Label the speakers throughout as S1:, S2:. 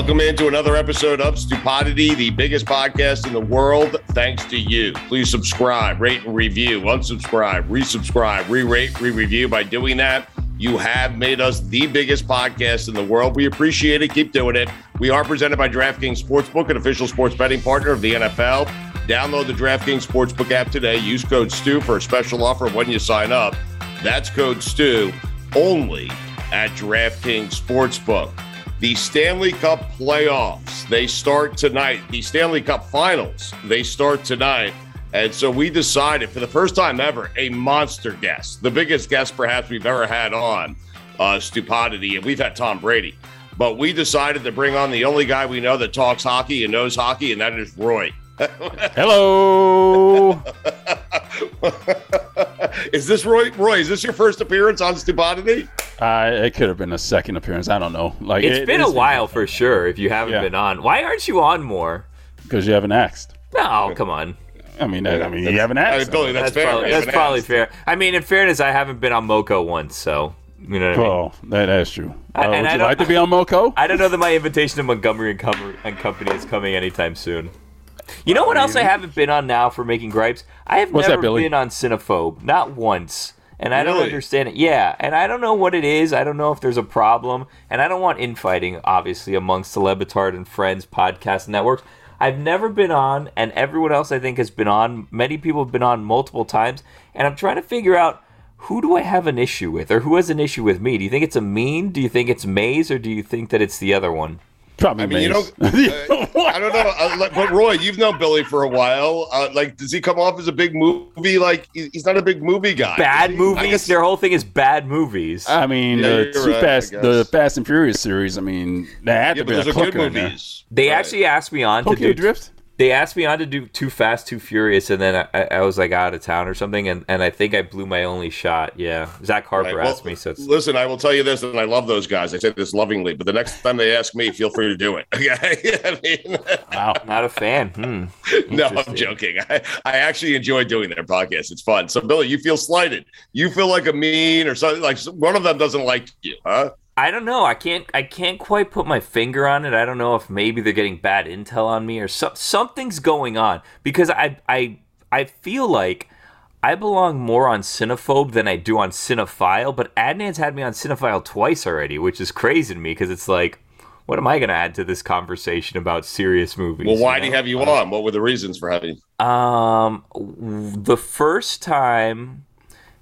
S1: Welcome into another episode of Stupidity, the biggest podcast in the world, thanks to you. Please subscribe, rate, and review, unsubscribe, resubscribe, re rate, re review. By doing that, you have made us the biggest podcast in the world. We appreciate it. Keep doing it. We are presented by DraftKings Sportsbook, an official sports betting partner of the NFL. Download the DraftKings Sportsbook app today. Use code STU for a special offer when you sign up. That's code STU only at DraftKings Sportsbook. The Stanley Cup playoffs, they start tonight. The Stanley Cup finals, they start tonight. And so we decided for the first time ever, a monster guest, the biggest guest perhaps we've ever had on uh, Stupidity. And we've had Tom Brady. But we decided to bring on the only guy we know that talks hockey and knows hockey, and that is Roy.
S2: Hello.
S1: is this Roy? Roy, is this your first appearance on Stupidity?
S2: Uh, it could have been a second appearance. I don't know. Like
S3: It's
S2: it-
S3: been a
S2: it's-
S3: while for sure. If you haven't
S2: Yeah.
S3: been on, why aren't you on more?
S2: because you haven't asked.
S3: No, come on.
S2: I mean, I mean, you haven't asked.
S1: Billy, that's,
S3: That's
S1: fair.
S3: probably, that's probably
S1: asked.
S3: fair. I mean, in fairness, I haven't been on Moco once, so you know what I mean.
S2: Well, that's true.
S3: I-
S2: Uh,
S3: and
S2: would you like to be on Moco?
S3: I don't know that my invitation to Montgomery and, Com- and Company is coming anytime soon. You know what else I haven't been on now for making gripes? I have
S2: What's that,
S3: never
S2: Billy?
S3: been on Cinephobe, not once. And I don't
S1: Really?
S3: understand it. Yeah, and I don't know what it is. I don't know if there's a problem. And I don't want infighting, obviously, amongst the Le Batard and Friends podcast networks. I've never been on, and everyone else I think has been on. Many people have been on multiple times. And I'm trying to figure out who do I have an issue with, or who has an issue with me? Do you think it's a mean? Do you think it's Maze, or do you think that it's the other one?
S2: Probably
S1: I mean, you
S2: Mace.
S1: don't. uh, I don't know. Uh, like, but Roy, you've known Billy for a while. Uh, like, does he come off as a big movie? Like, he's not a big movie guy.
S3: Bad
S1: is? I
S3: movies.
S1: guess-
S3: Their whole thing is bad movies.
S2: I mean,
S1: Yeah,
S2: the two
S1: right,
S2: fast,
S1: guess.
S2: the Fast and Furious series. I mean, they had
S1: yeah,
S2: to be a
S1: good
S2: clicker in there.
S1: movies.
S3: they
S1: Right.
S3: actually asked me on to
S2: Tokyo
S3: do.
S2: Drift.
S3: They asked me on to do Too Fast, Too Furious, and then I, I was like out of town or something, and, and I think I blew my only shot. Yeah, Zach Harper
S1: Right, well,
S3: asked me, so it's,
S1: Listen, I will tell you this, and I love those guys. I say this lovingly, but the next time they ask me, feel free to do it. Okay? I mean,
S2: Wow.
S3: not a fan. Hmm.
S1: no, I'm joking. I, I actually enjoy doing their podcast. It's fun. So, Billy, you feel slighted. You feel like a mean or something. Like one of them doesn't like you, huh?
S3: I don't know. I can't. I can't quite put my finger on it. I don't know if maybe they're getting bad intel on me or so, something's going on because I I I feel like I belong more on Cinephobe than I do on Cinephile, but Adnan's had me on Cinephile twice already, which is crazy to me because it's like, what am I going to add to this conversation about serious movies?
S1: Well, why
S3: you
S1: do he have you on? What were the reasons for having?
S3: Um, the first time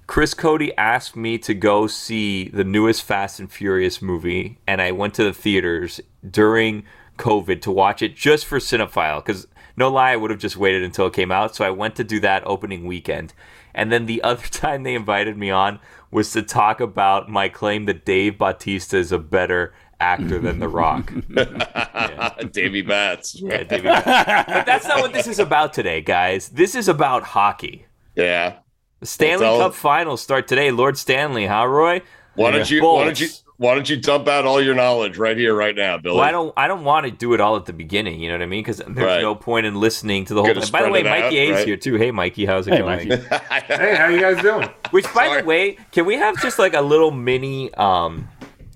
S3: Chris Cote asked me to go see the newest Fast and Furious movie, and I went to the theaters during COVID to watch it just for Cinephile. Because no lie, I would have just waited until it came out. So I went to do that opening weekend, and then the other time they invited me on was to talk about my claim that Dave Bautista is a better actor than The Rock.
S1: Davy Bats.
S3: Yeah, Davy Bats. But that's not what this is about today, guys. This is about hockey.
S1: Yeah.
S3: The Stanley
S1: all-
S3: Cup Finals start today. Lord Stanley, huh, Roy?
S1: Why don't you?
S3: Bolts.
S1: Why don't you? Why don't you dump out all your knowledge right here, right now, Billy?
S3: Well, I don't. I don't want to do it all at the beginning. You know what I mean? Because there's
S1: Right.
S3: no point in listening to the whole.
S1: Gotta
S3: thing. By the way,
S1: it out,
S3: Mikey A's
S1: right?
S3: here too. Hey, Mikey, how's it
S2: Hey,
S3: going?
S4: Hey, how you guys doing?
S3: Which, by the way, can we have just like a little mini um,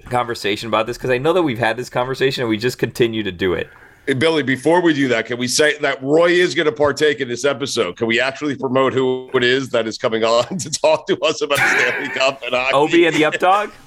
S3: conversation about this? Because I know that we've had this conversation and we just continue to do it.
S1: Hey, Billy, before we do that, can we say that Roy is going to partake in this episode? Can we actually promote who it is that is coming on to talk to us about the Stanley Cup and hockey?
S3: Obi and the Updog.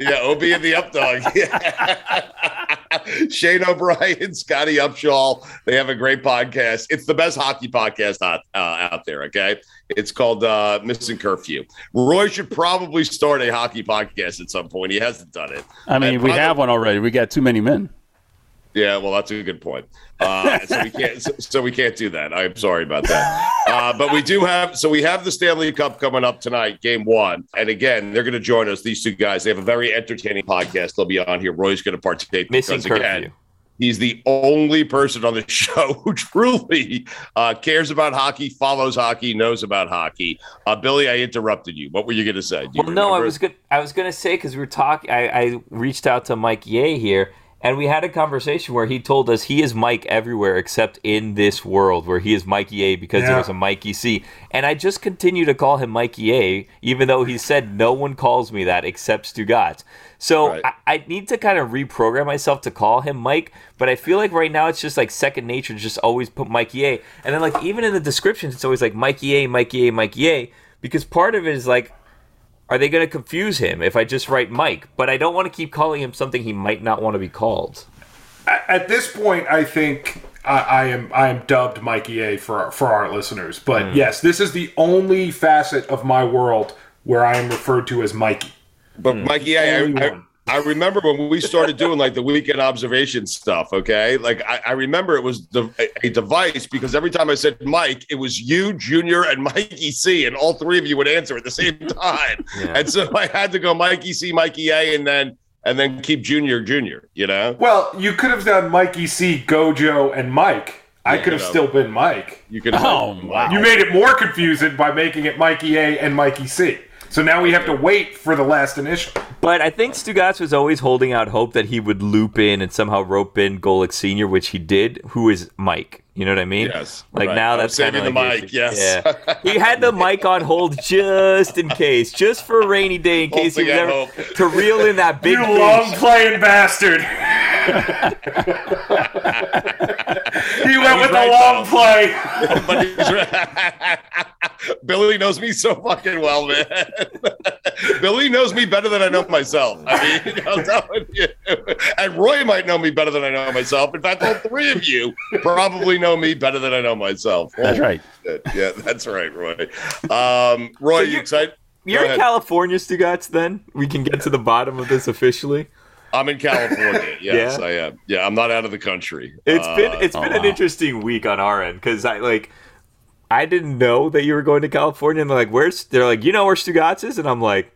S1: Yeah, Obi and the Updog. Yeah. Shane O'Brien, Scotty Upshall. They have a great podcast. It's the best hockey podcast out, uh, out there, okay? It's called uh, Missing Curfew. Roy should probably start a hockey podcast at some point. He hasn't done it.
S2: I mean,
S1: And
S2: we
S1: by the-
S2: have one already. We got too many men.
S1: Yeah, well, that's a good point. Uh, so we can't. So, so we can't do that. I'm sorry about that. Uh, but we do have. So we have the Stanley Cup coming up tonight, Game One, and again, they're going to join us. These two guys. They have a very entertaining podcast. They'll be on here. Roy's going to partake
S3: Missing
S1: because
S3: curfew.
S1: again, he's the only person on the show who truly uh, cares about hockey, follows hockey, knows about hockey. Uh, Billy, I interrupted you. What were you going to say? Do you
S3: Well, no, I was good. I was gonna say because we were talking. I, I reached out to Mike Ye here, and we had a conversation where he told us he is Mike everywhere except in this world, where he is Mikey A because there was a Mikey C. And I just continue to call him Mikey A, even though he said no one calls me that except Stugatz. So
S1: Right.
S3: I, I need to kind of reprogram myself to call him Mike, but I feel like right now it's just like second nature to just always put Mikey A. And then like even in the descriptions, it's always like Mikey A, Mikey A, Mikey A, because part of it is like are they going to confuse him if I just write Mike? But I don't want to keep calling him something he might not want to be called.
S4: At at this point, I think I, I am I am dubbed Mikey A for for our listeners. But
S3: Hmm.
S4: yes, this is the only facet of my world where I am referred to as Mikey.
S1: But Mikey, I,
S4: Only
S1: I,
S4: one.
S1: I remember when we started doing like the weekend observation stuff. Okay, like I, I remember it was the, a, a device because every time I said Mike, it was you, Junior, and Mikey C, and all three of you would answer at the same time.
S3: Yeah.
S1: And so I had to go Mikey C, Mikey A, and then and then keep Junior, Junior. You know,
S4: Well, you could have done Mikey C, Gojo, and Mike. I could have
S1: you know.
S4: still been Mike.
S1: you could.
S2: Oh, wow.
S4: You made it more confusing by making it Mikey A and Mikey C. So now we have to wait for the last initial.
S3: But I think Stugatz was always holding out hope that he would loop in and somehow rope in Golic Senior, which he did. Who is Mike? You know what I mean?
S1: Yes,
S3: Like
S1: right.
S3: now
S1: I'm
S3: that's
S1: saving
S3: like
S1: the
S3: the
S1: mic,
S3: issue.
S1: yes.
S3: Yeah. he had the mic on hold just in case, just for a rainy day, in case he was ever
S1: out hope.
S3: to reel in that big
S4: You long playing bastard. he went with the long
S1: though.
S4: play.
S1: but he's right. Billy knows me so fucking well, man. Billy knows me better than I know myself. I mean, I'm telling you. And Roy might know me better than I know myself. In fact, all three of you probably know me better than I know myself.
S2: That's right.
S1: Yeah, that's right, Roy. Um, Roy, you
S3: you're-
S1: excited?
S3: You're in. California, Stugatz. Then we can get to the bottom of this officially.
S1: I'm in California. Yes,
S3: Yeah?
S1: I am. Yeah, I'm not out of the country.
S3: It's
S1: Uh,
S3: been it's
S2: oh,
S3: been an
S2: wow.
S3: interesting week on our end because I like I didn't know that you were going to California. And they're like where's they're like you know where Stugatz is? And I'm like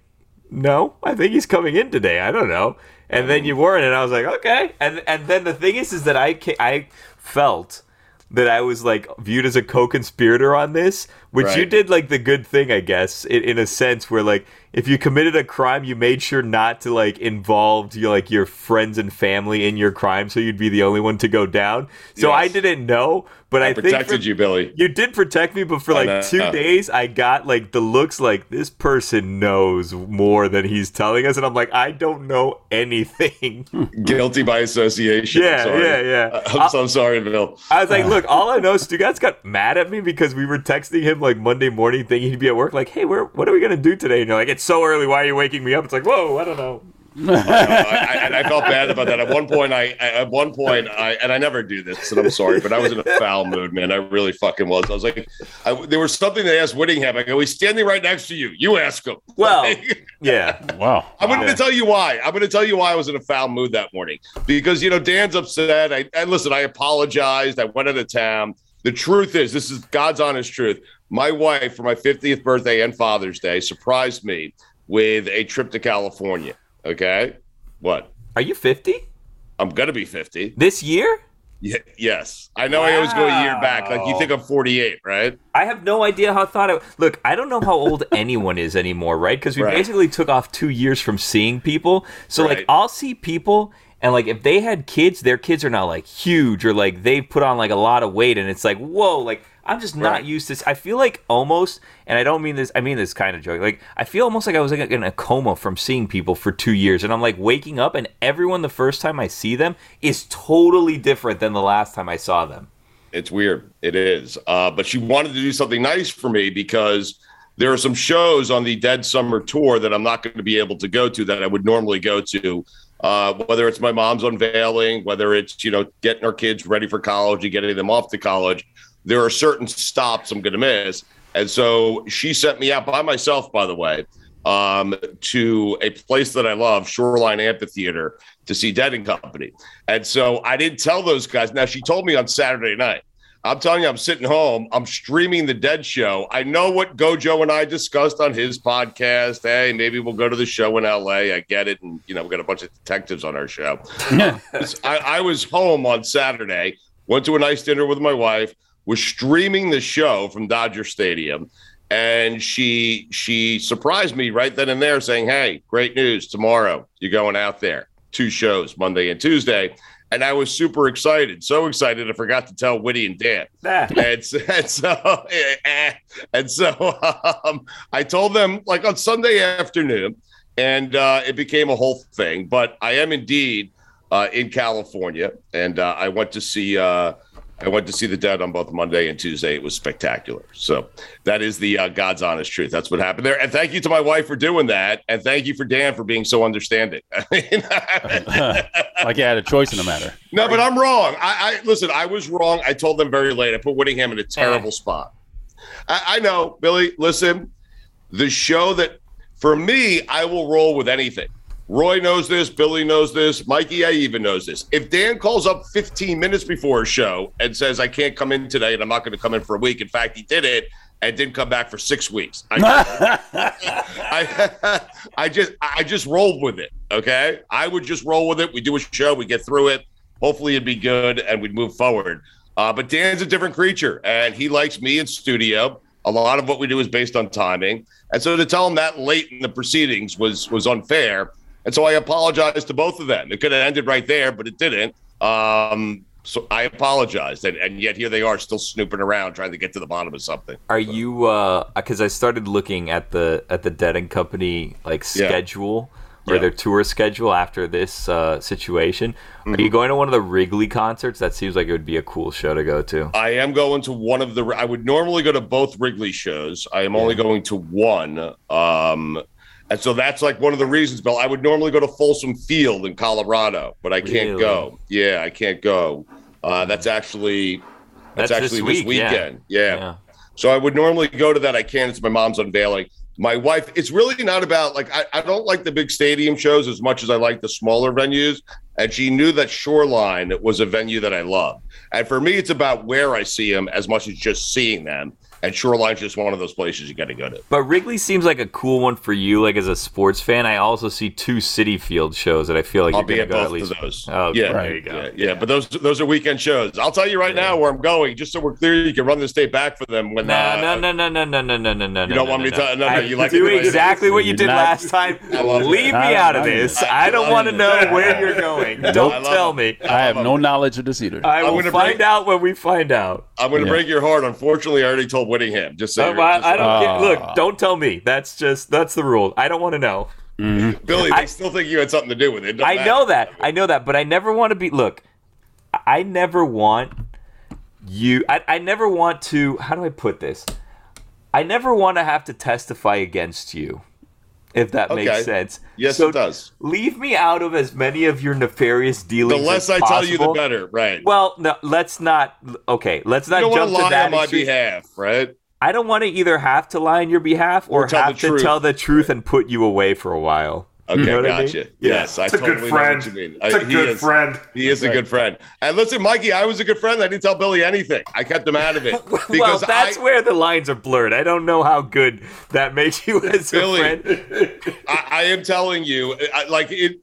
S3: no I think he's coming in today. I don't know. And then you weren't. And I was like okay. And and then the thing is is that I I felt that I was like viewed as a co-conspirator on this, which you did like the good thing, I guess, in, in a sense where like if you committed a crime, you made sure not to like involve your like your friends and family in your crime, so you'd be the only one to go down. So
S1: Yes.
S3: I didn't know, but I,
S1: I protected
S3: for-
S1: you, Billy.
S3: You did protect me, but for like two oh. days, I got like the looks like this person knows more than he's telling us, and I'm like, I don't know anything.
S1: Guilty by association. I'm
S3: Yeah, yeah, yeah.
S1: I'm so sorry, Bill.
S3: I was like, uh. look, all I know is Stugatz got mad at me because we were texting him like Monday morning thinking he'd be at work, like, hey, where, what are we gonna do today? And you're like, it's so early, why are you waking me up? It's like, whoa, I don't know.
S1: I, I, and I felt bad about that. At one point, I at one point, I and I never do this, and I'm sorry, but I was in a foul mood, man. I really fucking was. I was like, I, there was something they asked Whittingham. I go, he's standing right next to you. You ask him.
S3: Well, yeah.
S2: Wow.
S1: I'm going to tell you why. I'm going to tell you why I was in a foul mood that morning because you know Dan's upset. I and listen, I apologized. I went out of town. The truth is, this is God's honest truth. My wife, for my 50th birthday and Father's Day, surprised me with a trip to California. Okay, what?
S3: Are you 50
S1: I'm gonna be 50
S3: this year?
S1: Yeah, yes, I know. I always go a year back. Like you think I'm 48, right?
S3: I have no idea how I thought I look. I don't know how old anyone is anymore, right? Because we
S1: Right.
S3: basically took off two years from seeing people. So like, I'll see people, and like, if they had kids, their kids are now like huge, or like they put on like a lot of weight, and it's like, whoa, like I'm just not
S1: Right.
S3: used to. This. I feel like almost, and I don't mean this. I mean this kind of joke. Like I feel almost like I was like in a coma from seeing people for two years, and I'm like waking up, and everyone the first time I see them is totally different than the last time I saw them.
S1: It's weird. It is. Uh, but she wanted to do something nice for me because there are some shows on the Dead Summer tour that I'm not going to be able to go to that I would normally go to. Uh, whether it's my mom's unveiling, whether it's you know getting our kids ready for college and getting them off to college, there are certain stops I'm going to miss. And so she sent me out by myself, by the way, um, to a place that I love, Shoreline Amphitheater, to see Dead and Company. And so I didn't tell those guys. Now she told me on Saturday night. I'm telling you, I'm sitting home. I'm streaming the Dead Show. I know what Gojo and I discussed on his podcast. Hey, maybe we'll go to the show in LA. I get it, and you know we got a bunch of detectives on our show. I, I was home on Saturday. Went to a nice dinner with my wife. Was streaming the show from Dodger Stadium, and she she surprised me right then and there, saying, "Hey, great news! Tomorrow you're going out there. Two shows, Monday and Tuesday." And I was super excited, so excited I forgot to tell Woody and Dan. and, so, and so, and so um, I told them like on Sunday afternoon, and uh, it became a whole thing. But I am indeed uh, in California, and uh, I went to see uh, I went to see the Dead on both Monday and Tuesday. It was spectacular. So that is the uh, God's honest truth. That's what happened there. And thank you to my wife for doing that, and thank you for Dan for being so understanding.
S2: like you had a choice in the matter.
S1: No, but I'm wrong. I, I listen. I was wrong. I told them very late. I put Whittingham in a terrible spot. I, I know, Billy. Listen, the show that for me, I will roll with anything. Roy knows this. Billy knows this. Mikey, I even knows this. If Dan calls up 15 minutes before a show and says I can't come in today and I'm not going to come in for a week, in fact, he did it and didn't come back for six weeks. I, I, I just I just rolled with it. Okay, I would just roll with it. We do a show, we get through it. Hopefully, it'd be good, and we'd move forward. Uh, but Dan's a different creature, and he likes me in studio. A lot of what we do is based on timing, and so to tell him that late in the proceedings was was unfair. And so I apologize to both of them. It could have ended right there, but it didn't. Um, so I apologized, and, and yet here they are, still snooping around, trying to get to the bottom of something.
S3: Are you uh because I started looking at the at the Dead and Company like
S1: Yeah.
S3: schedule or
S1: Yeah.
S3: their tour schedule after this uh situation. Are
S1: Mm-hmm.
S3: you going to one of the Wrigley concerts? That seems like it would be a cool show to go to.
S1: I am going to one of the. I would normally go to both Wrigley shows. I am only going to one. Um, and so that's like one of the reasons, Bill. I would normally go to Folsom Field in Colorado, but I can't
S3: Really?
S1: go. Yeah, I can't go. Uh, that's actually that's,
S3: That's
S1: actually this,
S3: week, yeah.
S1: weekend. Yeah. So I would normally go to that. I can't. It's my mom's unveiling. My wife. It's really not about like I, I don't like the big stadium shows as much as I like the smaller venues. and she knew that Shoreline was a venue that I love. And for me, it's about where I see them as much as just seeing them and Shoreline's just one of those places you got to go to.
S3: But Wrigley seems like a cool one for you, like as a sports fan. I also see two Citi Field shows that I feel like
S1: I'll
S3: you're
S1: be at
S3: go
S1: both
S3: at least.
S1: of those.
S3: Oh,
S1: yeah,
S3: there you go.
S1: Yeah, yeah, but those those are weekend shows. I'll tell you right now where I'm going, just so we're clear. You can run this date back for them when.
S3: No,
S1: uh,
S3: no, no, no, no, no, no, no, no, no.
S1: You don't want me to tell- no, no,
S3: I
S1: you like
S3: do
S1: it the way it
S3: exactly what you did
S2: Not-
S3: last time.
S1: I love it.
S3: Leave me out of this.
S1: I-
S3: I don't want to know where you're going. Don't tell me.
S2: I have no knowledge of this either.
S3: I will find out when we find out.
S1: I'm going to
S2: Yeah.
S1: break your heart. Unfortunately, I already told Whittingham. Just so
S3: Uh, I,
S1: just
S3: I don't get,
S2: Ah.
S3: look. Don't tell me. That's just that's the rule. I don't want to know.
S1: Billy,
S3: I-
S1: they still think you had something to do with it. It
S3: I
S1: matter.
S3: know that. I know that, but I never want to be. Look, I never want you. I, I never want to. How do I put this? I never want to have to testify against you. If that
S1: Okay.
S3: makes sense.
S1: Yes,
S3: So
S1: it does.
S3: Leave me out of as many of your nefarious dealings.
S1: The
S3: less
S1: I tell you, the better. Right.
S3: Well, no, let's not. Okay, let's
S1: you
S3: not
S1: don't want
S3: jump
S1: to
S3: to
S1: lie
S3: that
S1: on my behalf, right?
S3: I don't want to either have to lie on your behalf or,
S1: Or
S3: have to
S1: truth.
S3: tell the truth and put you away for a while.
S1: Okay,
S3: You know what I mean?
S1: gotcha. Yes, I
S4: It's a
S1: totally
S4: good
S1: know
S4: friend.
S1: what you mean.
S4: It's
S1: I-
S4: a
S1: he
S4: good
S1: is-
S4: friend.
S1: He is a good friend. And listen, Mikey, I was a good friend. I didn't tell Billy anything. I kept him out of it
S3: well, that's
S1: I,
S3: where the lines are blurred. I don't know how good that makes you as
S1: Billy.
S3: a friend.
S1: I, I am telling you, I, like it.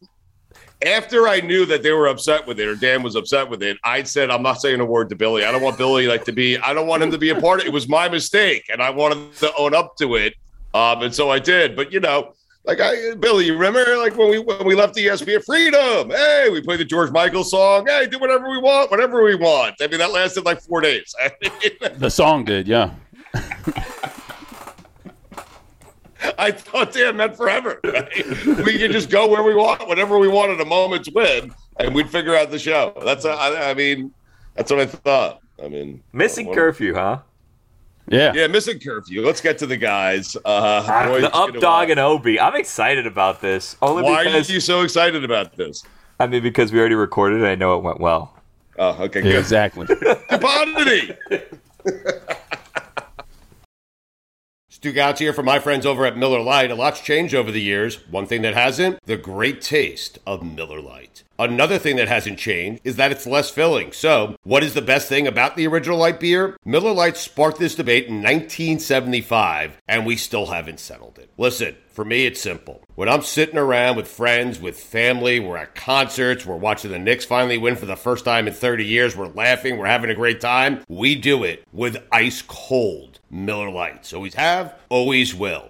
S1: After I knew that they were upset with it, or Dan was upset with it, I said, "I'm not saying a word to Billy. I don't want Billy like to be. I don't want him to be a part of it. It was my mistake, and I wanted to own up to it. Um, and so I did. But you know, like I, Billy, you remember like when we when we left ESPN, freedom. Hey, we played the George Michael song. Hey, do whatever we want, whatever we want. I mean, that lasted like four days.
S2: The song did, yeah.
S1: I thought Dan meant forever. right? we could just go where we want, whenever we want at a moment's win, and we'd figure out the show. That's, I, I mean, that's what I thought. I mean,
S3: Missing
S1: what-
S3: curfew, huh?
S2: Yeah.
S1: Yeah, missing curfew. Let's get to the guys. Uh, Roy's
S3: the up dog
S1: watch.
S3: and Obi. I'm excited about this. Only
S1: Why
S3: because
S1: are you so excited about this?
S3: I mean because we already recorded it. I know it went well.
S1: Oh, okay,
S2: Yeah,
S1: good.
S2: exactly.
S1: Stupidity.
S5: Stugatz here from my friends over at Miller Lite. A lot's changed over the years. One thing that hasn't, the great taste of Miller Lite. Another thing that hasn't changed is that it's less filling. So, what is the best thing about the original light beer? Miller Lite sparked this debate in 1975, and we still haven't settled it. Listen, for me, it's simple. When I'm sitting around with friends, with family, we're at concerts, we're watching the Knicks finally win for the first time in 30 years, we're laughing, we're having a great time, we do it with ice cold. Miller Lites. Always have, always will.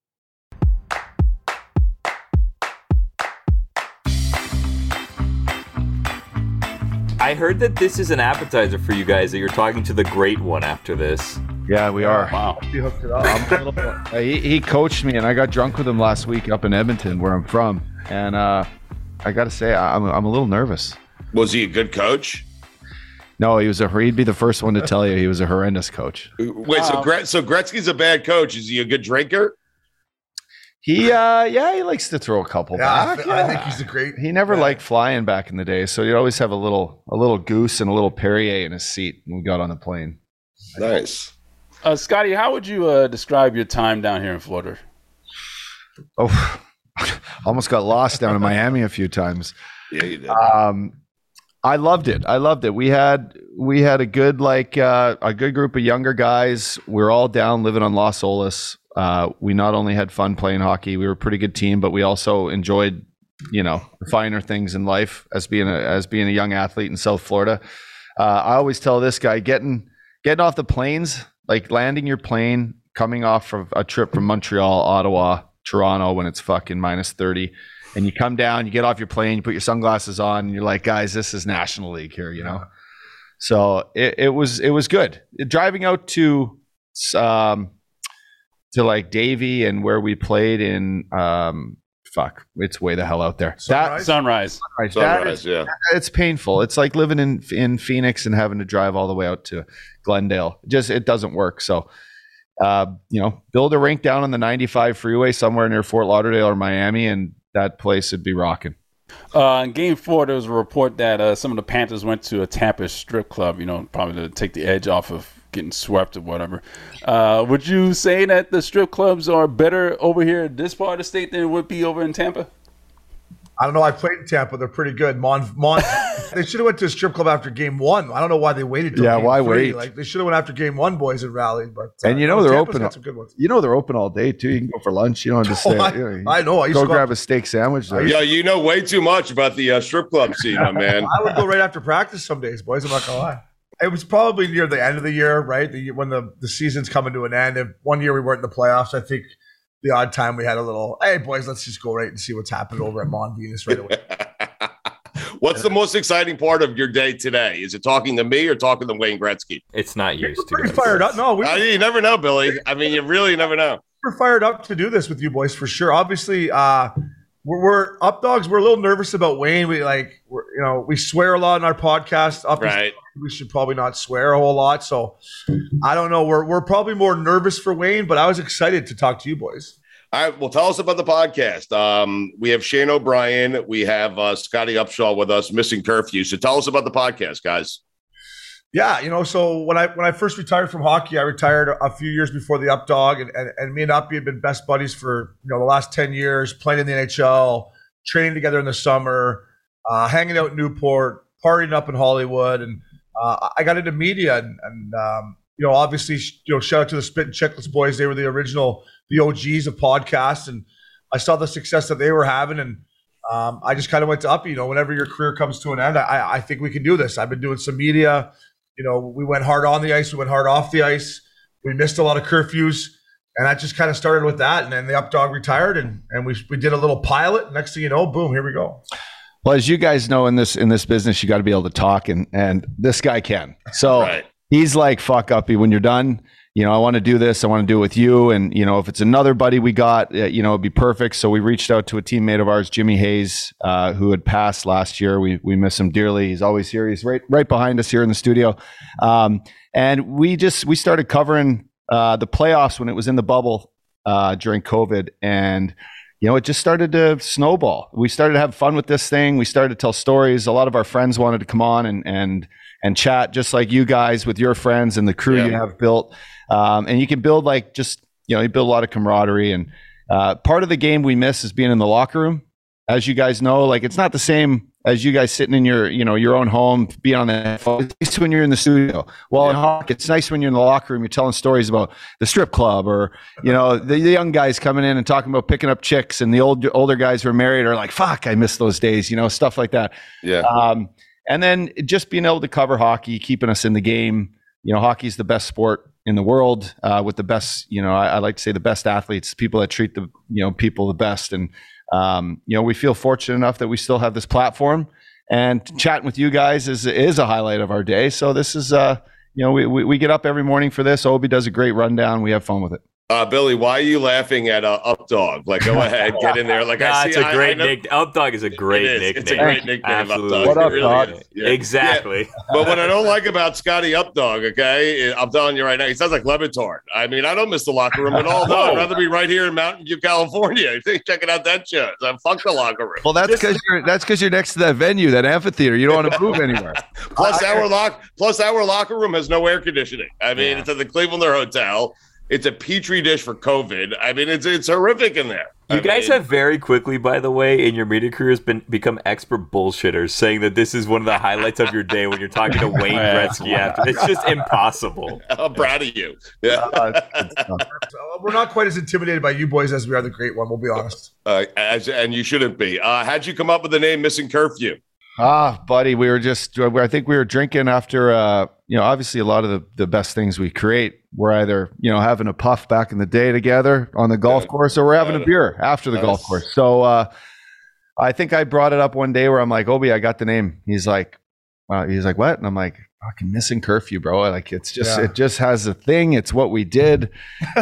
S3: I heard that this is an appetizer for you guys. That you're talking to the great one after this.
S6: Yeah, we are.
S2: Wow.
S6: He hooked it up. I'm a little- uh, he, he coached me, and I got drunk with him last week up in Edmonton, where I'm from. And uh, I got to say, I'm, I'm a little nervous.
S1: Was he a good coach?
S6: No, he was a. He'd be the first one to tell you he was a horrendous coach.
S1: Wait, so Gret- so Gretzky's a bad coach. Is he a good drinker?
S6: He, uh, yeah, he likes to throw a couple
S7: Yeah, I,
S6: back.
S7: thi- I think he's a great.
S6: He never liked flying back in the day, so he'd always have a little, a little goose and a little Perrier in his seat when we got on the plane.
S1: Nice.
S2: Uh, Scotty, how would you uh, describe your time down here in Florida?
S6: Oh, almost got lost down in Miami a few times.
S1: Yeah, you did.
S6: Um, I loved it. I loved it. We had we had a good like uh, a good group of younger guys. We are all down living on Las Olas. Uh, we not only had fun playing hockey, we were a pretty good team, but we also enjoyed, you know, finer things in life as being a as being a young athlete in South Florida. Uh, I always tell this guy getting getting off the planes, like landing your plane, coming off of a trip from Montreal, Ottawa, Toronto when it's fucking minus thirty, and you come down, you get off your plane, you put your sunglasses on, and you're like, guys, this is National League here, you know. So it, it was it was good driving out to um to like Davie and where we played in um fuck it's way the hell out there that
S2: Sunrise.
S6: Sunrise.
S1: Sunrise,
S6: is-
S1: yeah.
S6: it's painful. It's like living in in Phoenix and having to drive all the way out to Glendale. Just it doesn't work. So, uh, you know, build a rink down on the 95 freeway somewhere near Fort Lauderdale or Miami, and that place would be rocking.
S2: Uh, in game four, there was a report that uh, some of the Panthers went to a Tampa strip club, you know, probably to take the edge off of getting swept or whatever. Uh, would you say that the strip clubs are better over here in this part of the state than it would be over in Tampa?
S7: I don't know. I played in Tampa. They're pretty good. Mon, Mon they should have went to a strip club after game one. I don't know why they waited. Till
S6: Yeah,
S7: game
S6: why
S7: three.
S6: wait?
S7: Like they should have went after game one, boys, and rallied. But uh,
S6: and you know they're
S7: Tampa's
S6: open.
S7: got some good ones.
S6: You know they're open all day too. You can go for lunch. You don't have to
S7: Oh,
S6: stay.
S7: I-
S6: you
S7: I know. I used
S6: go
S7: to go-
S6: grab a steak sandwich. There.
S1: Yeah, you know way too much about the uh, strip club scene, man.
S7: I would go right after practice some days, boys. I'm not gonna lie. It was probably near the end of the year, right? The, when the, the season's coming to an end. And one year we weren't in the playoffs. I think the odd time we had a little, hey boys, let's just go right and see what's happening over at Mons Venus right away.
S1: What's the most exciting part of your day today? Is it talking to me or talking to Wayne Gretzky?
S3: It's not used to.
S7: Pretty fired up. No, we
S1: Uh, you never know, Billy. I mean, you really never know.
S7: we're fired up to do this with you boys for sure. Obviously, uh, we're, we're up dogs. We're a little nervous about Wayne. We like, we're, you know, we swear a lot in our podcast. Obviously,
S1: Right.
S7: we should probably not swear a whole lot. So I don't know. We're we're probably more nervous for Wayne, but I was excited to talk to you boys.
S1: All right. Well, tell us about the podcast. Um, we have Shane O'Brien. We have uh, Scotty Upshall with us, missing curfew. So tell us about the podcast, guys.
S7: Yeah, you know, so when I when I first retired from hockey, I retired a few years before the Updog, and, and, and me and Uppy had been best buddies for you know the last ten years, playing in the NHL, training together in the summer, uh, hanging out in Newport, partying up in Hollywood, and uh, I got into media, and, and um, you know, obviously, you know, shout out to the Spittin' Chiclets boys; they were the original, the OGs of podcasts, and I saw the success that they were having, and um, I just kind of went to Uppy. You know, whenever your career comes to an end, I, I think we can do this. I've been doing some media you know, we went hard on the ice, we went hard off the ice. We missed a lot of curfews, and I just kind of started with that. And then the up dog retired, and and we we did a little pilot. Next thing you know, boom, here we go.
S6: Well, as you guys know in this in this business, you got to be able to talk, and and this guy can. So he's like, "Fuck uppy." When you're done, you know, I want to do this. I want to do it with you, and you know, if it's another buddy we got, uh, you know, it'd be perfect. So we reached out to a teammate of ours, Jimmy Hayes, uh, who had passed last year. We we miss him dearly. He's always here. He's right right behind us here in the studio, um, and we just we started covering uh, the playoffs when it was in the bubble uh, during COVID, and you know, it just started to snowball. We started to have fun with this thing. We started to tell stories. A lot of our friends wanted to come on and and and chat, just like you guys with your friends and the crew you have built. Um, and you can build like just you know, you build a lot of camaraderie. And uh, part of the game we miss is being in the locker room. as you guys know, like it's not the same as you guys sitting in your, you know, your own home, being on the phone. It's nice when you're in the studio. Well, in hockey, it's nice when you're in the locker room, you're telling stories about the strip club or, you know, the, the young guys coming in and talking about picking up chicks and the old older guys who are married are like, fuck, I miss those days, you know, stuff like that.
S1: Yeah.
S6: Um, and then just being able to cover hockey, keeping us in the game. You know, hockey's the best sport in the world uh, with the best, you know, I, I like to say the best athletes, people that treat the, you know, people the best. And, um, you know, we feel fortunate enough that we still have this platform and chatting with you guys is, is a highlight of our day. So this is, uh, you know, we, we, we get up every morning for this. Obi does a great rundown. We have fun with it.
S1: Uh, Billy, why are you laughing at uh, Updog? Like, go ahead, get in there. Like,
S3: Nah,
S1: I see,
S3: it's a
S1: I-
S3: great
S1: I
S3: nick. Updog is a great
S1: It is.
S3: nickname.
S1: It's a great nickname,
S3: Absolutely.
S1: Updog. What up, really dog? is. Yeah.
S3: Exactly.
S1: But what I don't like about Scotty Updog, okay, I'm telling you right now, he sounds like Le Batard. I mean, I don't miss the locker room at all. No, I'd rather be right here in Mountain View, California, checking out that show. I'm fuck the locker room.
S6: Well, that's because you're that's because you're next to that venue, that amphitheater. You don't want to move anywhere.
S1: Plus, our lock, plus our locker room has no air conditioning. I mean, it's at the Clevelander Hotel. It's a petri dish for COVID. I mean, it's it's horrific in there.
S3: You
S1: I
S3: guys
S1: mean-
S3: have very quickly, by the way, in your media careers, been become expert bullshitters, saying that this is one of the highlights of your day when you're talking to Wayne Gretzky after. It's just impossible.
S1: I'm proud of you. Yeah.
S7: Uh, We're not quite as intimidated by you boys as we are the great one. We'll be honest.
S1: Uh, as, and you shouldn't be. Uh, how'd you come up with the name Missing Curfew?
S6: Ah, buddy, we were just, I think we were drinking after, uh, you know, obviously a lot of the, the best things we create, we're either, you know, having a puff back in the day together on the golf course or we're having a beer after the golf course. So, uh, I think I brought it up one day where I'm like, Obi, I got the name. He's like, uh, he's like, what? And I'm like, fucking missing curfew, bro. Like, it's just,
S7: Yeah.
S6: it just has a thing. It's what we did.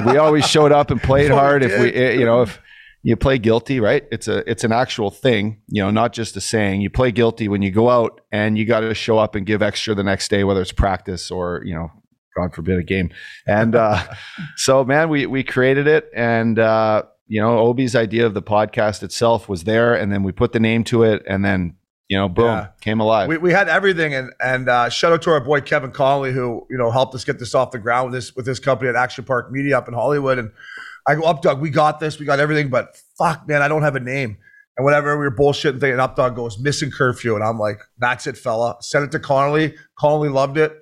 S6: We always showed up and played
S7: what we
S6: hard. If we,
S7: did.
S6: eh, you know, if, you play guilty, right? It's a it's an actual thing, you know, not just a saying. You play guilty when you go out and you got to show up and give extra the next day, whether it's practice or you know, God forbid a game. And uh, so, man, we we created it, and uh, you know, Obi's idea of the podcast itself was there, and then we put the name to it, and then you know, boom,
S7: Yeah.
S6: came alive.
S7: We, we had everything, and and uh, shout out to our boy Kevin Connolly, who you know helped us get this off the ground with this with this company at Action Park Media up in Hollywood. And I go, Updog, we got this, we got everything, but fuck, man, I don't have a name. And whatever we were bullshitting, thinking Updog goes missing curfew, and I'm like, that's it, fella. Sent it to Connolly. Connolly loved it,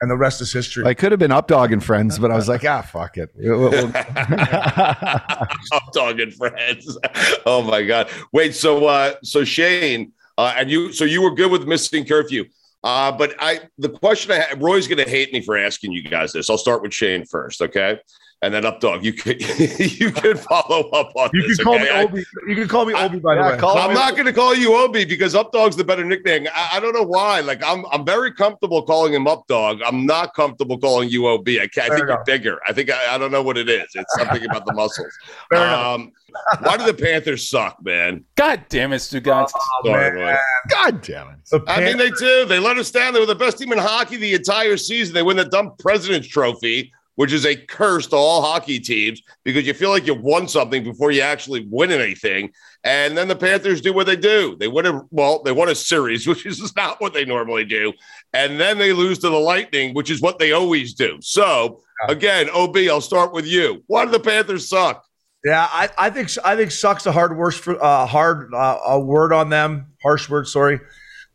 S7: and the rest is history.
S6: I could have been Updog and friends, but I was like, ah, fuck it. We'll- we'll-
S1: I'm talking friends. Oh my god. Wait, so uh so Shane, uh and you so you were good with missing curfew. Uh but I the question I had Roy's gonna hate me for asking you guys this. I'll start with Shane first, okay? And then up dog, you could you could follow up on
S7: you
S1: this.
S7: can call
S1: okay?
S7: me
S1: I-
S7: Obi. You can call me Obi, by the way.
S1: I'm not going to call you Obi because Updog's the better nickname. I, I don't know why. Like I'm, I'm very comfortable calling him Updog. I'm not comfortable calling you Ob. I, can't, I think you're bigger. I think I, I don't know what it is. It's something about the muscles.
S7: Fair enough.
S1: um, why do the Panthers suck, man?
S2: God damn it, Stugatz.
S1: Sorry, Roy.
S6: God damn it.
S7: The
S1: I mean, they do. They let us down. They were the best team in hockey the entire season. They win the dumb President's Trophy, which is a curse to all hockey teams because you feel like you've won something before you actually win anything. And then the Panthers do what they do. They win a well, they won a series, which is not what they normally do. And then they lose to the Lightning, which is what they always do. So again, OB, I'll start with you. Why do the Panthers suck?
S7: Yeah, I, I think I think sucks a hard worst for uh, hard uh, a word on them, harsh word. Sorry.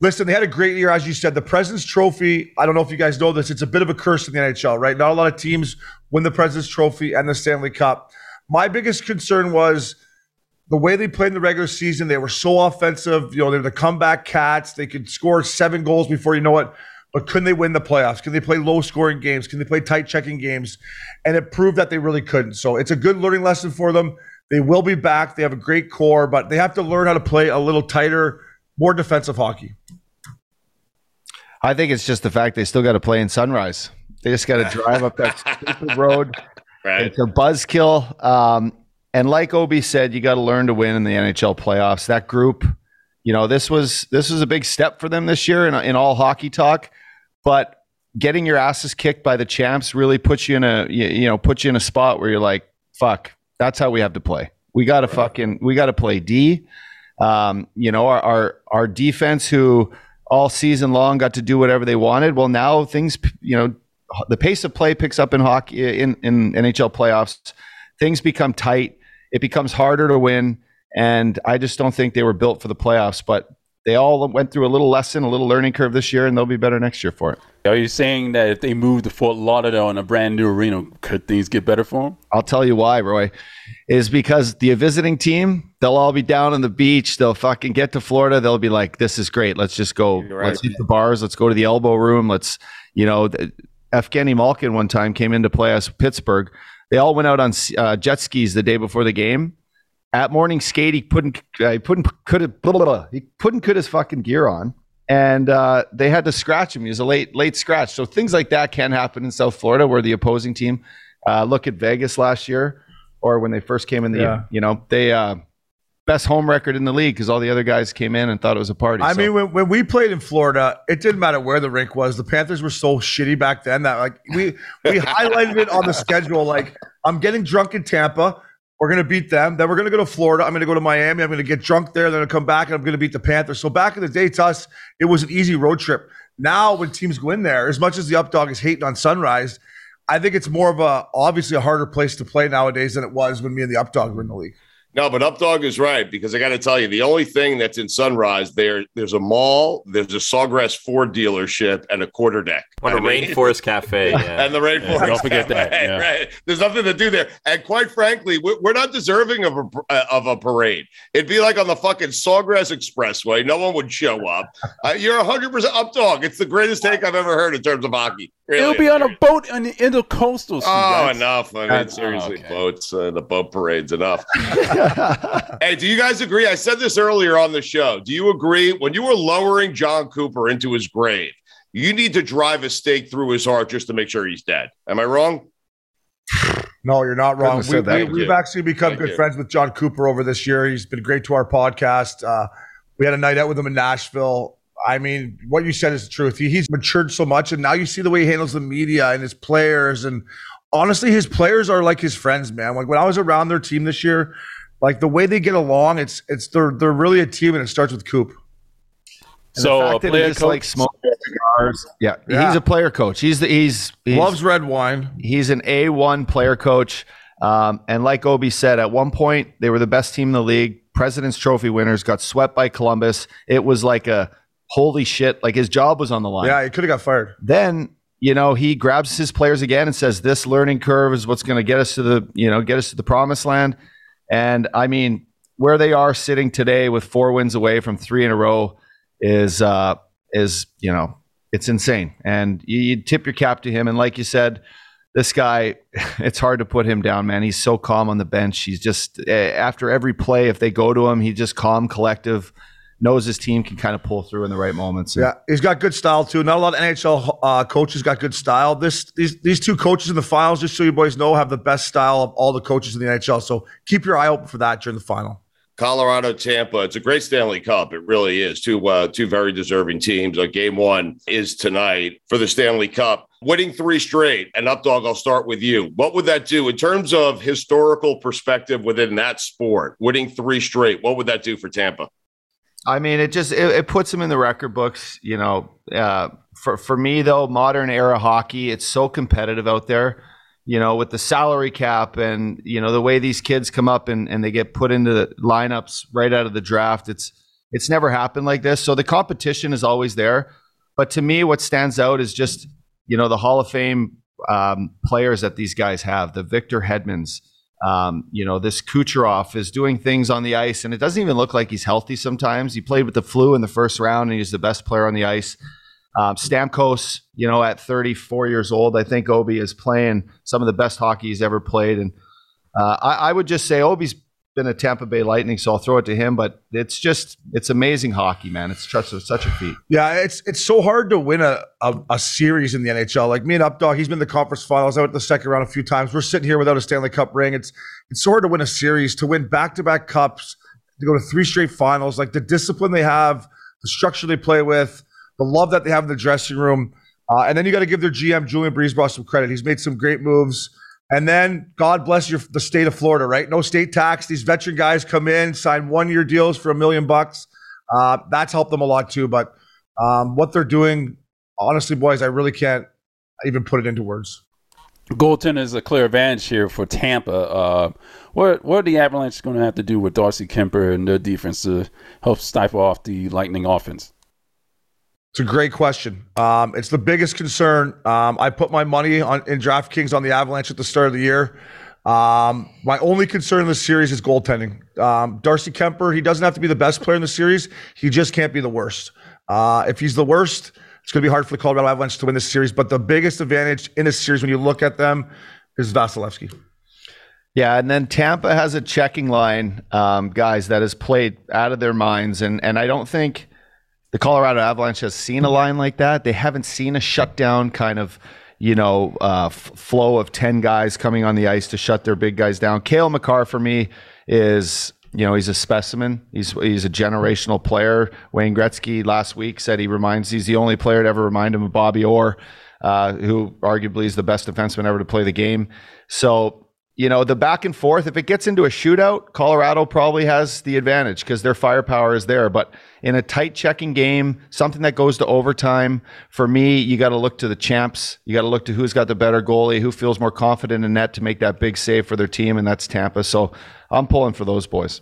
S7: Listen, they had a great year, as you said. The President's Trophy. I don't know if you guys know this. It's a bit of a curse in the NHL, right? Not a lot of teams win the President's Trophy and the Stanley Cup. My biggest concern was the way they played in the regular season. They were so offensive. You know, they're the comeback cats. They could score seven goals before you know it. But couldn't they win the playoffs? Can they play low scoring games? Can they play tight checking games? And it proved that they really couldn't. So it's a good learning lesson for them. They will be back. They have a great core, but they have to learn how to play a little tighter, more defensive hockey.
S6: I think it's just the fact they still got to play in Sunrise. They just got to drive up that stupid road.
S1: Right.
S6: It's a buzzkill. Um, and like Obi said, you got to learn to win in the NHL playoffs. That group, you know, this was this was a big step for them this year in, in all hockey talk. But getting your asses kicked by the champs really puts you in a you, know puts you in a spot where you're like, fuck, that's how we have to play. We got to fucking we got to play D. Um, you know, our, our our defense who all season long got to do whatever they wanted. Well, now things, you know, the pace of play picks up in hockey in in NHL playoffs. Things become tight. It becomes harder to win. and I just don't think they were built for the playoffs. But they all went through a little lesson, a little learning curve this year, and they'll be better next year for it.
S2: Are you saying that if they move to Fort Lauderdale in a brand new arena, could things get better for them?
S6: I'll tell you why, Roy. Is because the visiting team, they'll all be down on the beach. They'll fucking get to Florida. They'll be like, "This is great. Let's just go.
S1: right.
S6: Let's hit the bars. Let's go to the elbow room. Let's, you know." th- Evgeny Malkin one time came in to play us Pittsburgh. They all went out on uh, jet skis the day before the game. At morning skate, he couldn't, uh, he couldn't, could have, blah, blah, blah. he couldn't put his fucking gear on, and uh, they had to scratch him. He was a late, late scratch. So things like that can happen in South Florida, where the opposing team, uh, look at Vegas last year, or when they first came in the,
S7: Yeah.
S6: you know, they uh, best home record in the league because all the other guys came in and thought it was a party.
S7: I
S6: So-
S7: mean, when, when we played in Florida, it didn't matter where the rink was. The Panthers were so shitty back then that like we we highlighted it on the schedule. Like I'm getting drunk in Tampa. We're gonna beat them. Then we're gonna go to Florida. I'm gonna go to Miami. I'm gonna get drunk there. Then gonna come back and I'm gonna beat the Panthers. So back in the day, to us, it was an easy road trip. Now when teams go in there, as much as the Updog is hating on Sunrise, I think it's more of a obviously a harder place to play nowadays than it was when me and the Updog were in the league.
S1: No, but Updog is right because I got to tell you, the only thing that's in Sunrise there, there's a mall, there's a Sawgrass Ford dealership, and a quarter deck.
S3: What a
S1: I mean-
S3: rainforest cafe. Yeah.
S1: and the rainforest.
S2: don't forget that,
S1: Cafe,
S2: yeah.
S1: Right. There's nothing to do there. And quite frankly, we're we're not deserving of a uh, of a parade. It'd be like on the fucking Sawgrass Expressway. No one would show up. Uh, you're 100 percent Updog. It's the greatest take I've ever heard in terms of hockey. Really.
S2: It'll be on a boat on the intercoastal.
S1: Oh,
S2: guys.
S1: enough! I mean,
S2: That's-
S1: seriously,
S2: oh, okay.
S1: boats, uh, the boat parade's enough. hey, do you guys agree? I said this earlier on the show. Do you agree when you were lowering Jon Cooper into his grave? You need to drive a stake through his heart just to make sure he's dead. Am I wrong?
S7: No, you're not wrong.
S6: Couldn't have
S7: We,
S6: that.
S7: We, we've actually become
S1: Thank
S7: good
S1: you.
S7: friends with Jon Cooper over this year. He's been great to our podcast. Uh, we had a night out with him in Nashville. I mean, what you said is the truth. He, he's matured so much, and now you see the way he handles the media and his players. And honestly, his players are like his friends, man. Like when I was around their team this year, like the way they get along, it's it's they're they're really a team, and it starts with Coop.
S6: And
S2: So
S6: the
S2: a
S6: fact that he
S2: player coach.
S6: like smoking cigars. Yeah,
S7: Yeah.
S6: he's a player coach. He's the he's, he's
S7: Loves red wine.
S6: He's an A1 player coach. Um, and like Obi said, at one point, they were the best team in the league. President's Trophy winners got swept by Columbus. It was like a holy shit. Like his job was on the line.
S7: Yeah, he could have got fired.
S6: Then, you know, he grabs his players again and says, This learning curve is what's going to get us to the, you know, get us to the promised land. And I mean, where they are sitting today with four wins away from three in a row is, uh, is, you know, it's insane. And you, you tip your cap to him. And like you said, this guy, it's hard to put him down, man. He's so calm on the bench. He's just, eh, after every play, if they go to him, he just calm, collective, knows his team can kind of pull through in the right moments. And
S7: Yeah, he's got good style too. Not a lot of NHL uh, coaches got good style. This these these two coaches in the finals, just so you boys know, have the best style of all the coaches in the NHL. So keep your eye open for that during the final.
S1: Colorado, Tampa. It's a great Stanley Cup. It really is. Two uh, two very deserving teams. Uh, game one is tonight for the Stanley Cup. Winning three straight. And Updog, I'll start with you. What would that do in terms of historical perspective within that sport? Winning three straight. What would that do for Tampa?
S6: I mean, it just it, it puts him in the record books. You know, uh, for for me though, modern era hockey, it's so competitive out there. You know, with the salary cap and you know the way these kids come up and, and they get put into the lineups right out of the draft. It's it's never happened like this. So the competition is always there. But to me, what stands out is just you know the Hall of Fame um, players that these guys have. The Victor Hedmans. Um, you know, this Kucherov is doing things on the ice, and it doesn't even look like he's healthy sometimes. He played with the flu in the first round, and he's the best player on the ice. Um, Stamkos, you know, at 34 years old, I think Obi is playing some of the best hockey he's ever played. And uh, I, I would just say Obi's been a Tampa Bay Lightning, so I'll throw it to him. But it's just, it's amazing hockey, man. It's such a, such a feat.
S7: Yeah, it's it's so hard to win a, a, a series in the NHL. Like me and Updog, he's been in the conference finals. I went to the second round a few times. We're sitting here without a Stanley Cup ring. It's it's so hard to win a series, to win back to back cups, to go to three straight finals. Like the discipline they have, the structure they play with, the love that they have in the dressing room, uh, and then you got to give their GM Julien BriseBois some credit. He's made some great moves. And then God bless your the state of Florida, right? No state tax. These veteran guys come in, sign one year deals for a million bucks. Uh, that's helped them a lot too. But um, what they're doing, honestly, boys, I really can't even put it into words.
S2: goaltender is a clear advantage here for Tampa. Uh, what what are the Avalanche going to have to do with Darcy Kuemper and their defense to help stifle off the Lightning offense?
S7: It's a great question. Um, it's the biggest concern. Um, I put my money on in DraftKings on the Avalanche at the start of the year. Um, my only concern in the series is goaltending. Um, Darcy Kuemper, he doesn't have to be the best player in the series. He just can't be the worst. Uh, if he's the worst, it's going to be hard for the Colorado Avalanche to win this series. But the biggest advantage in this series, when you look at them, is Vasilevskiy.
S6: Yeah, and then Tampa has a checking line, um, guys, that has played out of their minds, and and I don't think the Colorado Avalanche has seen a line like that. They haven't seen a shutdown kind of, you know, uh, f- flow of ten guys coming on the ice to shut their big guys down. Cale Makar for me is. You know, he's a specimen. He's he's a generational player. Wayne Gretzky last week said he reminds he's the only player to ever remind him of Bobby Orr, uh, who arguably is the best defenseman ever to play the game. So you know, the back and forth, if it gets into a shootout, Colorado probably has the advantage because their firepower is there. But in a tight checking game, something that goes to overtime, for me, you got to look to the champs. You got to look to who's got the better goalie, who feels more confident in net to make that big save for their team, and that's Tampa. So I'm pulling for those boys.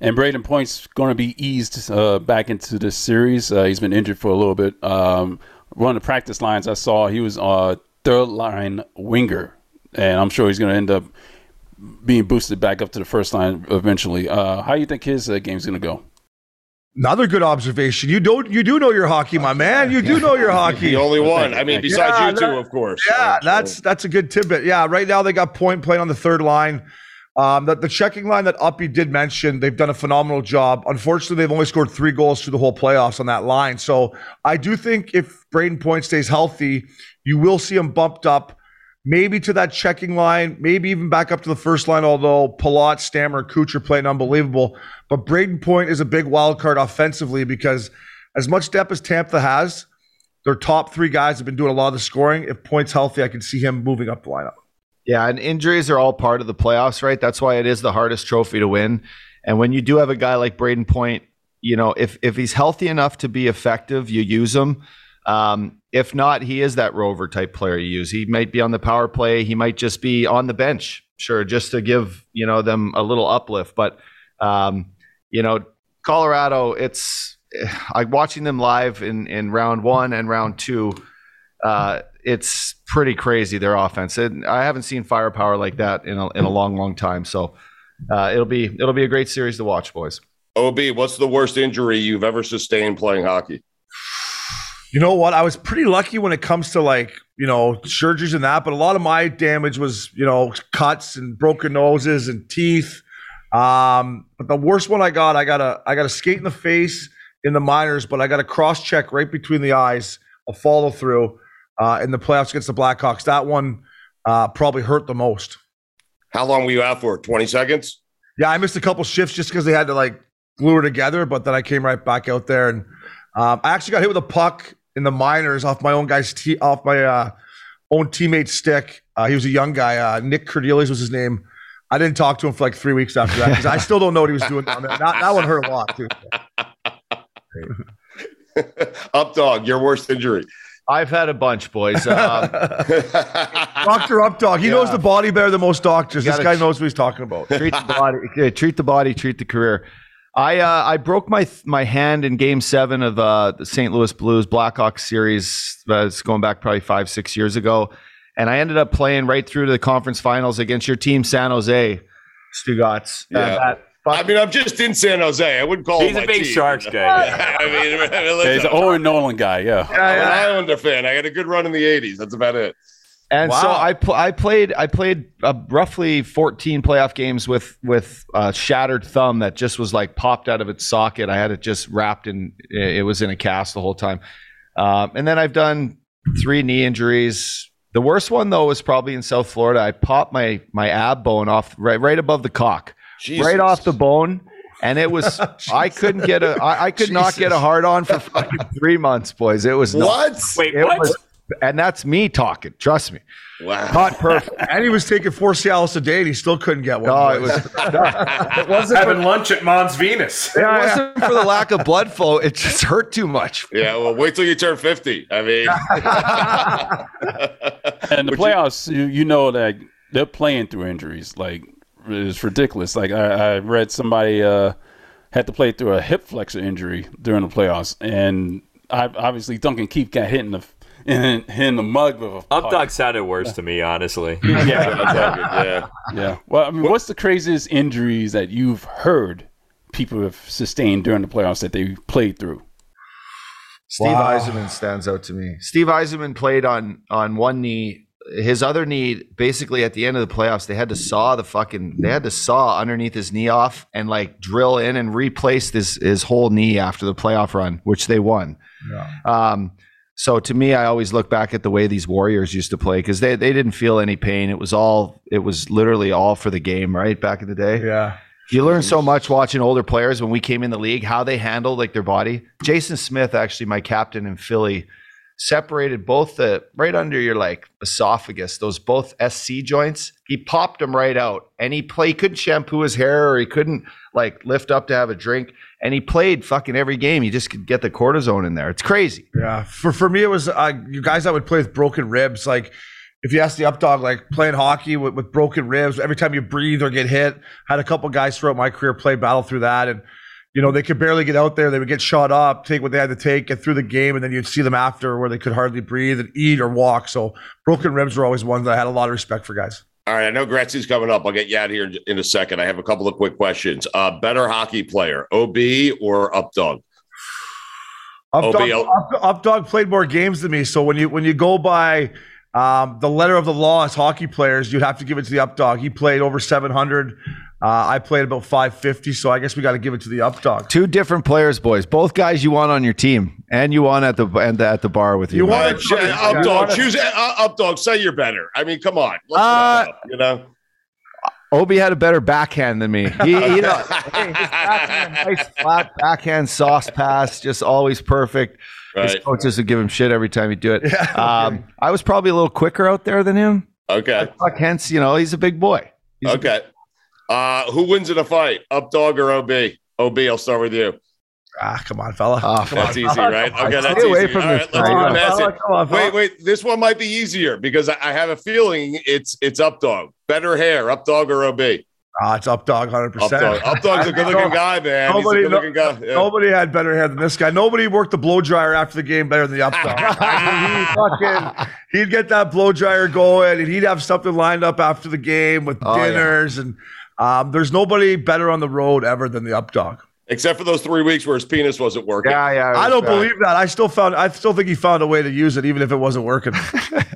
S2: And Brayden Point's going to be eased uh, back into this series. Uh, he's been injured for a little bit. Um, one of the practice lines I saw, he was a third line winger, and I'm sure he's going to end up being boosted back up to the first line eventually. Uh, how do you think his uh, game's going to go?
S7: Another good observation. You don't. You do know your hockey, my man. You do know your hockey.
S1: the only one. I mean, besides
S7: Yeah,
S1: you two, of course.
S7: Yeah, that's that's a good tidbit. Yeah, right now they got point playing on the third line. Um, the, the checking line that Uppy did mention, they've done a phenomenal job. Unfortunately, they've only scored three goals through the whole playoffs on that line. So I do think if Brayden Point stays healthy, you will see him bumped up, maybe to that checking line, maybe even back up to the first line. Although Palat, Stammer, Kuch are playing unbelievable, but Brayden Point is a big wild card offensively because as much depth as Tampa has, their top three guys have been doing a lot of the scoring. If Point's healthy, I can see him moving up the lineup.
S6: Yeah, and injuries are all part of the playoffs, right? That's why it is the hardest trophy to win. And when you do have a guy like Brayden Point, you know, if if he's healthy enough to be effective, you use him. Um, if not, he is that rover type player you use. He might be on the power play. He might just be on the bench, sure, just to give you know them a little uplift. But um, you know, Colorado, it's I'm watching them live in in round one and round two. Uh, it's pretty crazy their offense. I haven't seen firepower like that in a, in a long, long time. So uh, it'll be it'll be a great series to watch, boys.
S1: Ob, what's the worst injury you've ever sustained playing hockey?
S7: You know what? I was pretty lucky when it comes to like, you know, surgeries and that, but a lot of my damage was, you know, cuts and broken noses and teeth. Um, but the worst one I got, I got a I got a skate in the face in the minors, but I got a cross check right between the eyes, a follow through uh, in the playoffs against the Blackhawks. That one uh, probably hurt the most.
S1: How long were you out for? 20 seconds?
S7: Yeah, I missed a couple shifts just because they had to like glue her together, but then I came right back out there and um, I actually got hit with a puck in the minors off my own guy's te- off my uh, own teammate's stick. Uh, he was a young guy. Uh, Nick Cordelius was his name. I didn't talk to him for like three weeks after that because I still don't know what he was doing down there. That, that one hurt a lot too.
S1: Up dog, your worst injury.
S6: I've had a bunch, boys. Um,
S7: Doctor Updog, he
S6: Yeah.
S7: knows the body better than most doctors. This
S6: gotta
S7: guy knows what he's talking about.
S6: treat the body, treat the body, treat the career. I uh, I broke my my hand in Game Seven of uh, the St. Louis Blues Blackhawks series. Uh, it's going back probably five six years ago, and I ended up playing right through to the conference finals against your team, San Jose. Stugatz. Uh,
S1: Yeah. I mean, I'm just in San Jose. I wouldn't call
S3: He's
S1: him
S3: a
S1: my
S3: big
S1: team.
S3: Sharks guy.
S1: I mean,
S2: Yeah,
S1: listen,
S2: he's an Owen Nolan guy. Yeah.
S1: I'm an Islander fan. I had a good run in the 80s. That's about it.
S6: And so I pl- I played I played uh, roughly 14 playoff games with with a shattered thumb that just was like popped out of its socket. I had it just wrapped in it was in a cast the whole time. Um, and then I've done three knee injuries. The worst one though was probably in South Florida. I popped my my ab bone off right right above the cock,
S1: Jesus.
S6: right off the bone. And it was I couldn't get a I, I could not get a hard on for fucking three months, boys. It was not-
S1: What?
S3: Wait,
S6: it
S3: what?
S6: was, and that's me talking. Trust me.
S1: Wow.
S6: Not perfect.
S7: And he was taking four Cialis a day and he still couldn't get one.
S6: No, it was. it wasn't. For,
S4: Having lunch at Mons Venus.
S6: it wasn't for the lack of blood flow. It just hurt too much.
S1: Yeah, well, wait till you turn 50. I mean,
S2: And the
S1: Would
S2: playoffs, you, you know that they're playing through injuries. Like it's ridiculous. Like I, I read somebody uh, had to play through a hip flexor injury during the playoffs, and I, obviously Duncan Keith got hit in the in, in the mug with a puck.
S3: Updog sounded worse to me, honestly.
S2: Yeah,
S1: yeah,
S2: yeah. Well, I mean, what's the craziest injuries that you've heard people have sustained during the playoffs that they played through?
S6: Steve
S7: Wow.
S6: Eisenman stands out to me. Steve Yzerman played on on one knee. His other knee, basically at the end of the playoffs, they had to saw the fucking they had to saw underneath his knee off and like drill in and replace his his whole knee after the playoff run, which they won.
S7: Yeah.
S6: Um, so to me, I always look back at the way these Warriors used to play because they, they didn't feel any pain. It was all it was literally all for the game, right? Back in the day.
S7: Yeah.
S6: You learn so much watching older players when we came in the league, how they handled like their body. Jason Smith, actually, my captain in Philly, separated both the right under your like esophagus, those both SC joints. He popped them right out, and he play. He couldn't shampoo his hair, or he couldn't like lift up to have a drink. And he played fucking every game. He just could get the cortisone in there. It's crazy.
S7: Yeah, for for me it was uh, you guys that would play with broken ribs. Like if you ask the updog, like playing hockey with, with broken ribs, every time you breathe or get hit, had a couple guys throughout my career play battle through that, and you know they could barely get out there. They would get shot up, take what they had to take, get through the game, and then you'd see them after where they could hardly breathe and eat or walk. So broken ribs were always ones that I had a lot of respect for guys.
S1: All right, I know Gretzky's coming up. I'll get you out of here in, a second. I have a couple of quick questions. Uh, better hockey player, OB or Updog?
S7: Updog. Up, Updog played more games than me, so when you when you go by um, the letter of the law as hockey players, you'd have to give it to the Updog. He played over 700. Uh, I played about 550, so I guess we got to give it to the Updog.
S6: Two different players, boys. Both guys you want on your team, and you want at the and at the bar with you.
S7: You
S1: All
S7: want
S1: right,
S7: to-
S1: ch-
S7: you
S1: Updog,
S7: wanna-
S1: choose uh, Updog. Say you're better. I mean, come on. Let's
S6: Uh,
S1: step it up, you know.
S6: Obi had a better backhand than me. He, you know, hey, backhand, nice flat backhand sauce pass, just always perfect. His
S1: Right.
S6: coaches would give him shit every time he'd do it. Um, I was probably a little quicker out there than him.
S1: Okay.
S6: Fuck, hence, you know, he's a big boy. He's a
S1: Okay. Uh, who wins in a fight, Updog or OB? OB, I'll start with you.
S7: Ah, come on, fella.
S6: Oh,
S7: Come on,
S1: That's easy,
S7: fella.
S1: right?
S7: Come on,
S1: Okay,
S7: stay
S1: that's
S7: away
S1: easy.
S7: from
S1: All
S7: this
S1: right, let's
S7: guy.
S1: move
S7: Come on,
S1: past
S7: fella,
S1: it.
S7: on.
S1: Wait, wait. This one might be easier because I, I have a feeling it's it's Updog. Better hair, Updog or OB?
S7: Ah, it's Updog, 100%.
S1: Updog. Updog's a good-looking guy, man. He's a
S7: Nobody,
S1: good-looking guy. Yeah.
S7: nobody had better hair than this guy. Nobody worked the blow dryer after the game better than the Updog. he fucking, he'd get that blow dryer going, and he'd have something lined up after the game with
S6: Oh, yeah.
S7: dinners. And um, there's nobody better on the road ever than the Updog.
S1: Except for those three weeks where his penis wasn't working.
S6: Yeah, yeah.
S7: I don't believe that. I still found. I still think he found a way to use it, even if it wasn't working.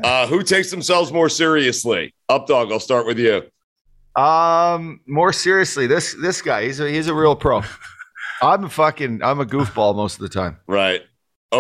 S1: Uh, who takes themselves more seriously? Updog, I'll start with you.
S6: Um, more seriously, this this guy, he's a he's a real pro. I'm a fucking I'm a goofball most of the time.
S1: Right.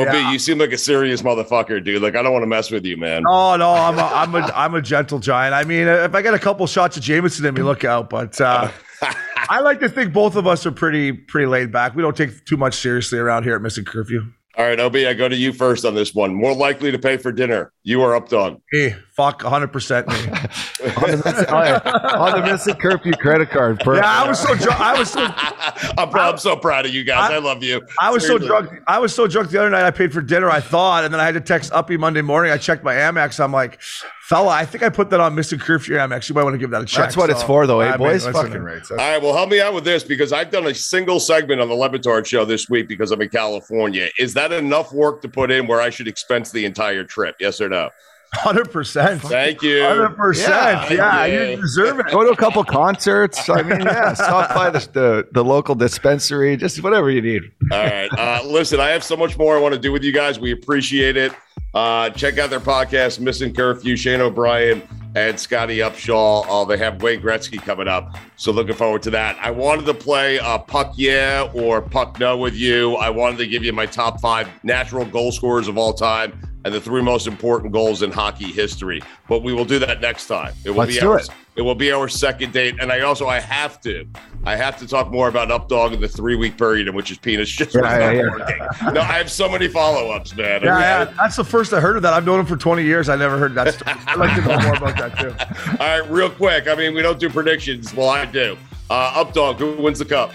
S1: OB,
S7: Yeah.
S1: you seem like a serious motherfucker, dude. Like, I don't want to mess with you, man.
S7: Oh no, I'm a, I'm a I'm a gentle giant. I mean, if I get a couple shots of Jameson in me, look out. But uh, I like to think both of us are pretty pretty laid back. We don't take too much seriously around here at Missing Curfew.
S1: All right, OB, I go to you first on this one. More likely to pay for dinner, you or Updog?
S7: Hey, fuck, 100 percent me.
S6: on, the, oh, yeah. on the missing curfew credit card. Perfect.
S7: Yeah, I was so drunk. I was so
S1: I'm, pr- I'm so proud of you guys. I, love you.
S7: I was so drunk. I was so drunk the other night. I paid for dinner. I thought, and then I had to text Uppy Monday morning. I checked my Amex. I'm like, fella, I think I put that on Missing Curfew Amex. You might want to give that a check.
S6: That's what it's for, though, eh,
S7: I mean,
S6: boys?
S7: listen,
S6: Fucking right.
S1: All right, well, help me out with this because I've done a single segment on the Le Batard show this week because I'm in California. Is that enough work to put in where I should expense the entire trip? Yes or no?
S7: Hundred percent.
S1: Thank you.
S7: Hundred percent. Yeah,
S1: Yeah.
S7: you deserve it.
S6: Go to a couple concerts. I mean, yeah, stop by the, the the local dispensary, just whatever you need.
S1: All right. Uh, listen, I have so much more I want to do with you guys. We appreciate it. Uh, check out their podcast, Missing Curfew, Shane O'Brien and Scottie Upshall. Uh, they have Wayne Gretzky coming up. So looking forward to that. I wanted to play uh, Puck Yeah or Puck No with you. I wanted to give you my top five natural goal scorers of all time and the three most important goals in hockey history. But we will do that next time. It will
S6: Let's
S1: be
S6: do
S1: our,
S6: it.
S1: it will be our second date. And I also I have to. I have to talk more about Updog in the three week period in which his penis just was
S7: Yeah,
S1: not
S7: yeah.
S1: No, I have so many follow ups, man.
S7: Yeah, yeah, that's the first I heard of that. I've known him for 20 years. I never heard that story. I'd like to know more about that too.
S1: All right, real quick. I mean, we don't do predictions. Well, I do. Uh, Updog, who wins the cup?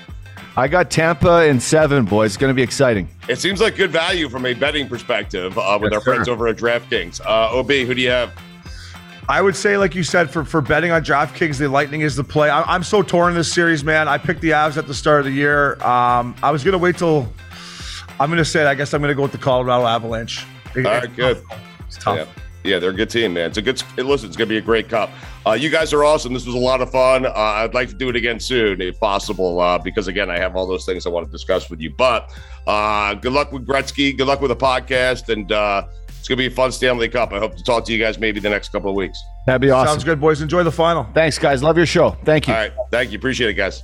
S6: I got Tampa in seven, boys. It's going to be exciting.
S1: It seems like good value from a betting perspective uh, with
S6: Yes,
S1: our friends over at DraftKings. Uh, OB, who do you have?
S7: I would say, like you said, for, for betting on DraftKings, the Lightning is the play. I, I'm so torn in this series, man. I picked the Avs at the start of the year. Um, I was going to wait till. I'm going to say, it, I guess I'm going to go with the Colorado Avalanche.
S8: All right, good.
S7: It's tough.
S8: Yeah. Yeah, they're a good team, man. It's a good. Listen, it's gonna be a great cup. Uh, you guys are awesome. This was a lot of fun. Uh, I'd like to do it again soon, if possible, uh, because again, I have all those things I want to discuss with you. But uh, good luck with Gretzky. Good luck with the podcast, and uh, it's gonna be a fun Stanley Cup. I hope to talk to you guys maybe the next couple of weeks.
S6: That'd be awesome.
S7: Sounds good, boys. Enjoy the final.
S6: Thanks, guys. Love your show. Thank you.
S8: All right, thank you. Appreciate it, guys.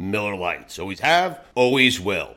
S1: Miller Lites. Always have, always will.